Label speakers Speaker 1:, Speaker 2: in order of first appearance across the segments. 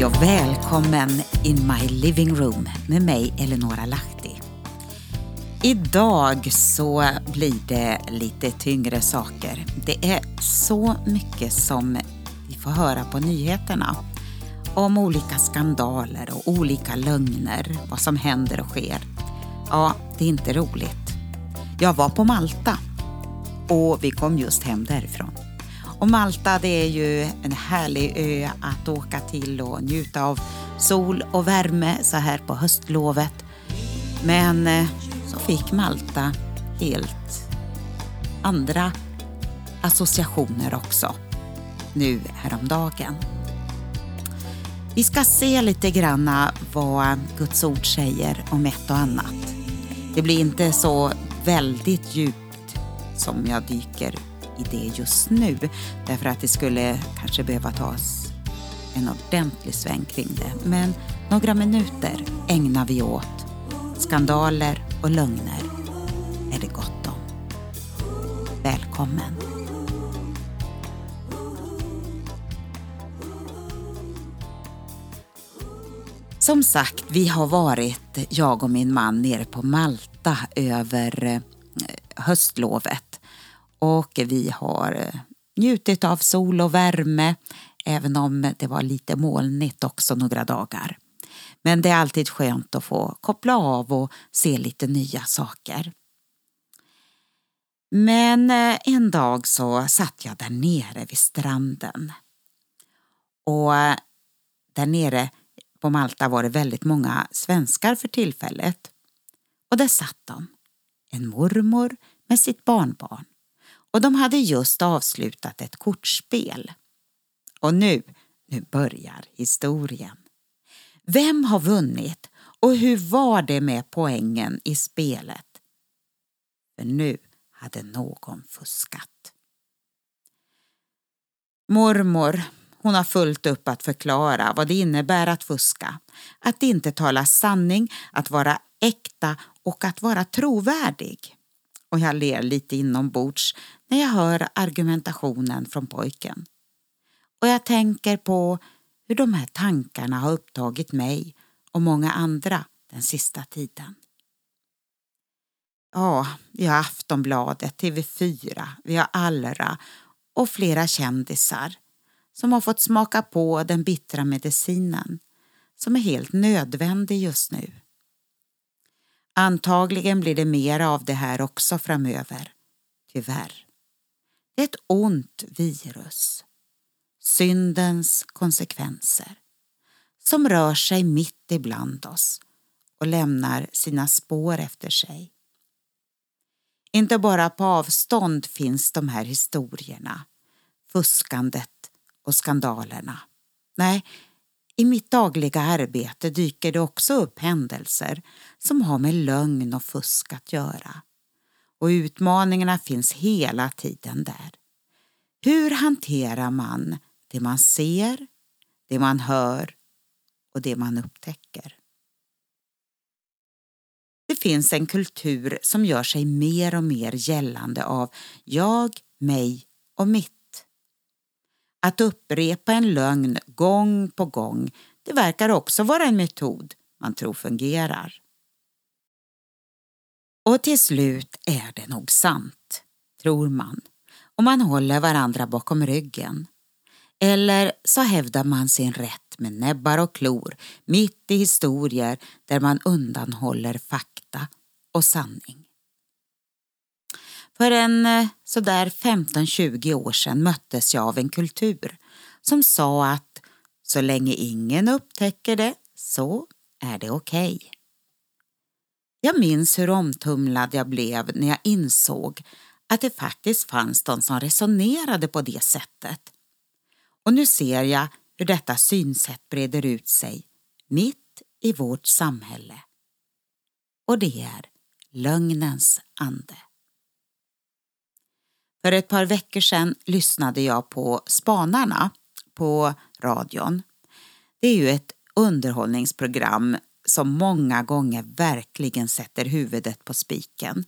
Speaker 1: Hej och välkommen in my living room med mig Eleonora Lahti. Idag så blir det lite tyngre saker. Det är så mycket som vi får höra på nyheterna om olika skandaler och olika lögner, vad som händer och sker. Ja, det är inte roligt. Jag var på Malta och vi kom just hem därifrån. Och Malta det är ju en härlig ö att åka till och njuta av sol och värme så här på höstlovet. Men eh, så fick Malta helt andra associationer också nu häromdagen. Vi ska se lite granna vad Guds ord säger om ett och annat. Det blir inte så väldigt djupt som jag dyker i det just nu därför att det skulle kanske behöva tas en ordentlig sväng kring det. Men några minuter ägnar vi åt skandaler och lögner är det gott om. Välkommen! Som sagt, vi har varit, jag och min man, nere på Malta över eh, höstlovet. Och vi har eh, njutit av sol och värme, även om det var lite molnigt också några dagar. Men det är alltid skönt att få koppla av och se lite nya saker. Men eh, en dag så satt jag där nere vid stranden. Och eh, där nere på Malta var det väldigt många svenskar för tillfället. Och där satt de, en mormor med sitt barnbarn. Och de hade just avslutat ett kortspel. Och nu, nu börjar historien. Vem har vunnit och hur var det med poängen i spelet? För nu hade någon fuskat. Mormor hon har fullt upp att förklara vad det innebär att fuska, att inte tala sanning, att vara äkta och att vara trovärdig. Och jag ler lite inombords när jag hör argumentationen från pojken. Och jag tänker på hur de här tankarna har upptagit mig och många andra den sista tiden. Ja, vi har Aftonbladet, TV4, vi har Allra och flera kändisar som har fått smaka på den bittra medicinen som är helt nödvändig just nu. Antagligen blir det mer av det här också framöver, tyvärr. Det är ett ont virus, syndens konsekvenser, som rör sig mitt ibland oss och lämnar sina spår efter sig. Inte bara på avstånd finns de här historierna, fuskandet och skandalerna. Nej, i mitt dagliga arbete dyker det också upp händelser som har med lögn och fusk att göra. Och utmaningarna finns hela tiden där. Hur hanterar man det man ser, det man hör och det man upptäcker? Det finns en kultur som gör sig mer och mer gällande av jag, mig och mitt. Att upprepa en lögn gång på gång det verkar också vara en metod man tror fungerar. Och till slut är det nog sant, tror man, och man håller varandra bakom ryggen. Eller så hävdar man sin rätt med näbbar och klor mitt i historier där man undanhåller fakta och sanning. För en eh, sådär 15-20 år sedan möttes jag av en kultur som sa att så länge ingen upptäcker det så är det okej. Okay. Jag minns hur omtumlad jag blev när jag insåg att det faktiskt fanns de som resonerade på det sättet. Och nu ser jag hur detta synsätt breder ut sig mitt i vårt samhälle. Och det är lögnens ande. För ett par veckor sedan lyssnade jag på Spanarna på radion. Det är ju ett underhållningsprogram som många gånger verkligen sätter huvudet på spiken.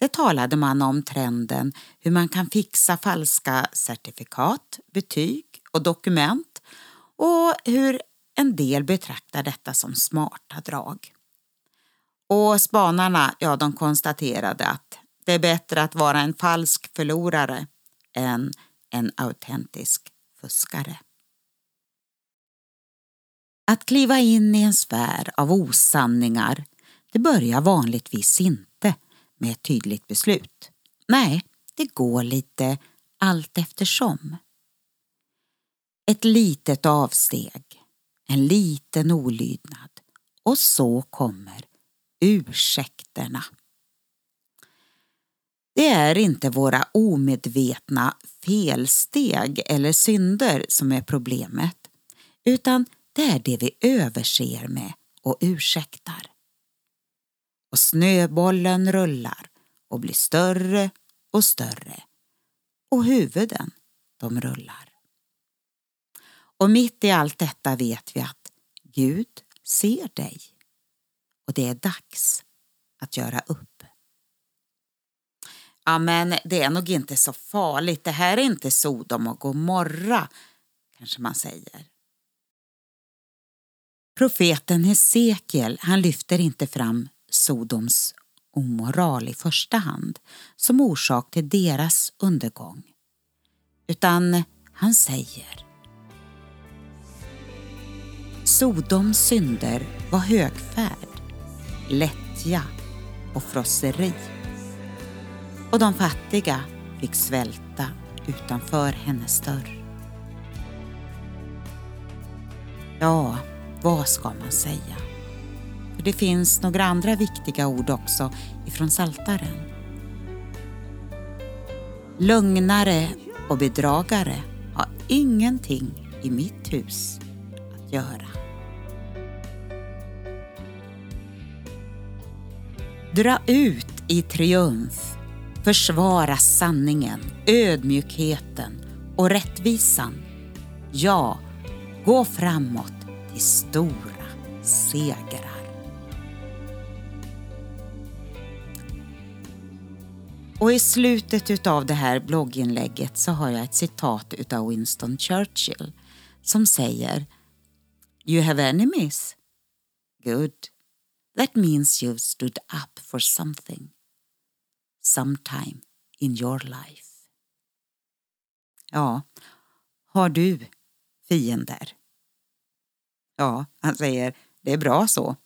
Speaker 1: Där talade man om trenden hur man kan fixa falska certifikat, betyg och dokument och hur en del betraktar detta som smarta drag. Och spanarna, ja de konstaterade att det är bättre att vara en falsk förlorare än en autentisk fuskare. Att kliva in i en sfär av osanningar det börjar vanligtvis inte med ett tydligt beslut. Nej, det går lite allt eftersom. Ett litet avsteg, en liten olydnad och så kommer ursäkterna. Det är inte våra omedvetna felsteg eller synder som är problemet utan det är det vi överser med och ursäktar. Och snöbollen rullar och blir större och större och huvuden de rullar. Och mitt i allt detta vet vi att Gud ser dig och det är dags att göra upp. Ja, men det är nog inte så farligt. Det här är inte Sodom och Gomorra, kanske man säger. Profeten Hesekiel han lyfter inte fram Sodoms omoral i första hand som orsak till deras undergång. Utan han säger Sodoms synder var högfärd, lättja och frosseri. Och de fattiga fick svälta utanför hennes dörr. Ja, vad ska man säga? För det finns några andra viktiga ord också ifrån Saltaren. Lögnare och bedragare har ingenting i mitt hus att göra. Dra ut i triumf, försvara sanningen, ödmjukheten och rättvisan. Ja, gå framåt till stora segrar. Och i slutet av det här blogginlägget så har jag ett citat utav Winston Churchill som säger You have enemies? Good. That means you've stood up for something. Sometime in your life. Ja, har du fiender? Ja, han säger det är bra så.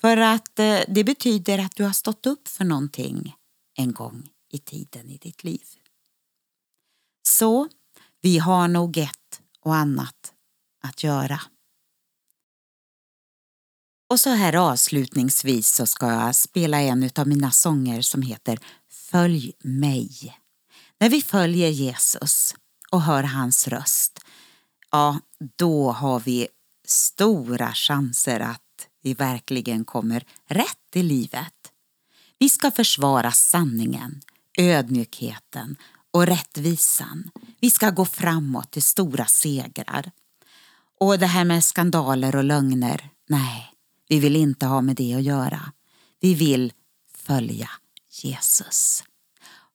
Speaker 1: För att eh, det betyder att du har stått upp för någonting en gång i tiden i ditt liv. Så vi har nog ett och annat att göra. Och så här avslutningsvis så ska jag spela en av mina sånger som heter Följ mig. När vi följer Jesus och hör hans röst, ja då har vi stora chanser att vi verkligen kommer rätt i livet. Vi ska försvara sanningen, ödmjukheten och rättvisan. Vi ska gå framåt till stora segrar. Och det här med skandaler och lögner, nej, vi vill inte ha med det att göra. Vi vill följa Jesus.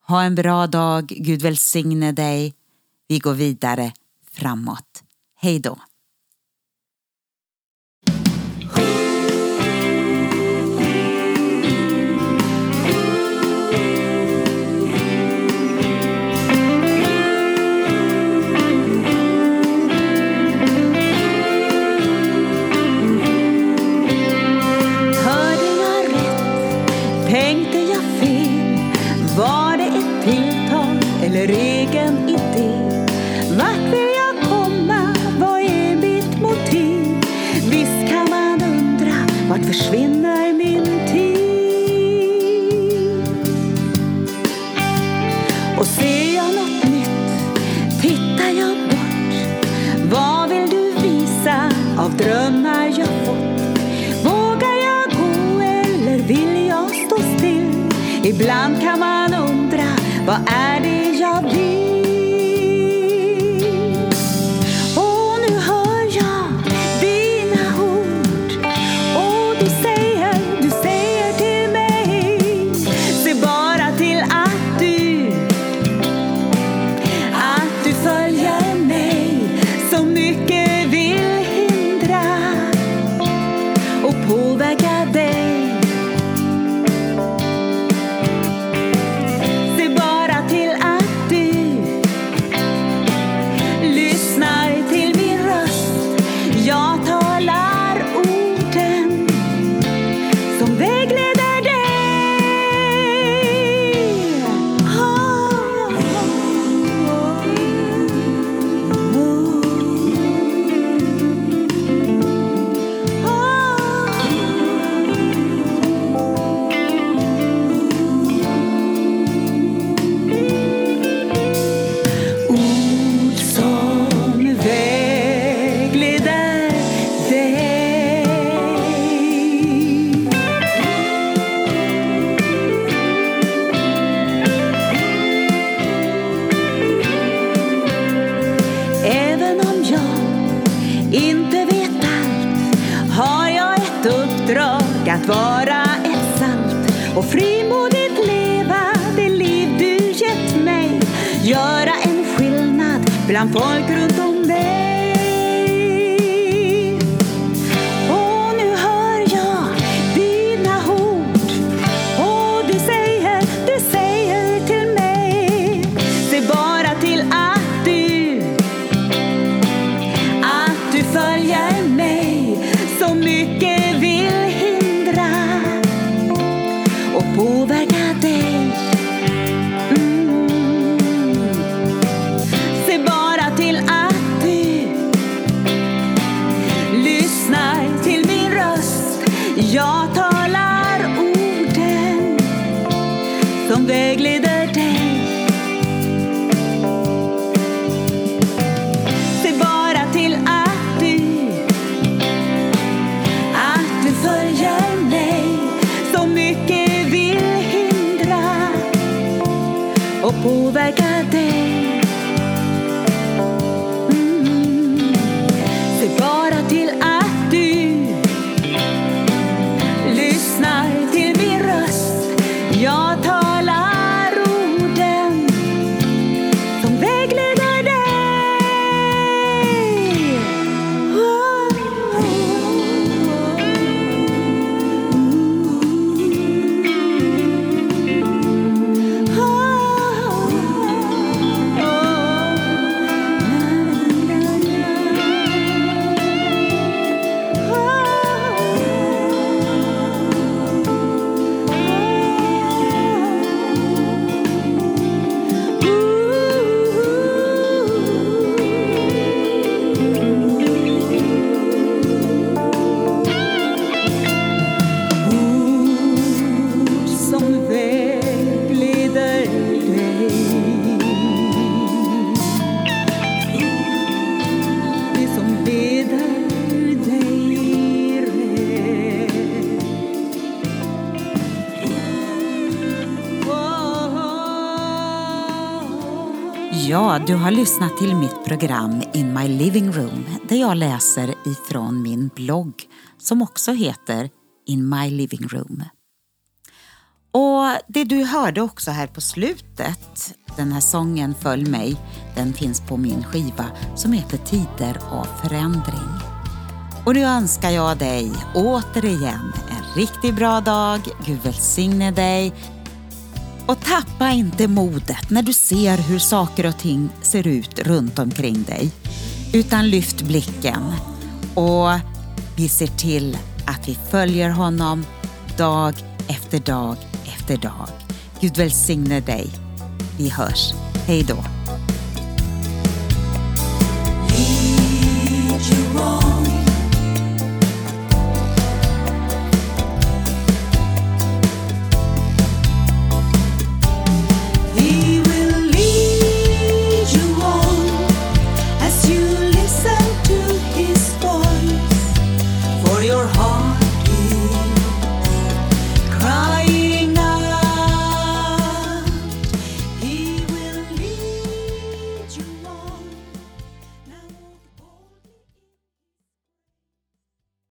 Speaker 1: Ha en bra dag, Gud välsigne dig. Vi går vidare framåt. Hej då!
Speaker 2: Eller egen idé. Vart vill jag komma? Vad är mitt motiv? Visst kan man undra, vart försvinner min tid? Och ser jag något nytt? Tittar jag bort? Vad vill du visa av drömmar jag fått? Vågar jag gå eller vill jag stå still? Ibland kan man bah, à déjà. Att vara ett salt och frimodigt leva det liv du gett mig. Göra en skillnad bland folk runt om mig. Och nu hör jag dina ord och du säger, du säger till mig Se bara till att du att du följer och påverka
Speaker 1: Ja, du har lyssnat till mitt program In My Living Room där jag läser ifrån min blogg som också heter In My Living Room. Och det du hörde också här på slutet, den här sången Följ mig, den finns på min skiva som heter Tider av förändring. Och nu önskar jag dig återigen en riktigt bra dag. Gud välsigne dig. Och tappa inte modet när du ser hur saker och ting ser ut runt omkring dig. Utan lyft blicken och vi ser till att vi följer honom dag efter dag efter dag. Gud välsigne dig. Vi hörs. Hej då.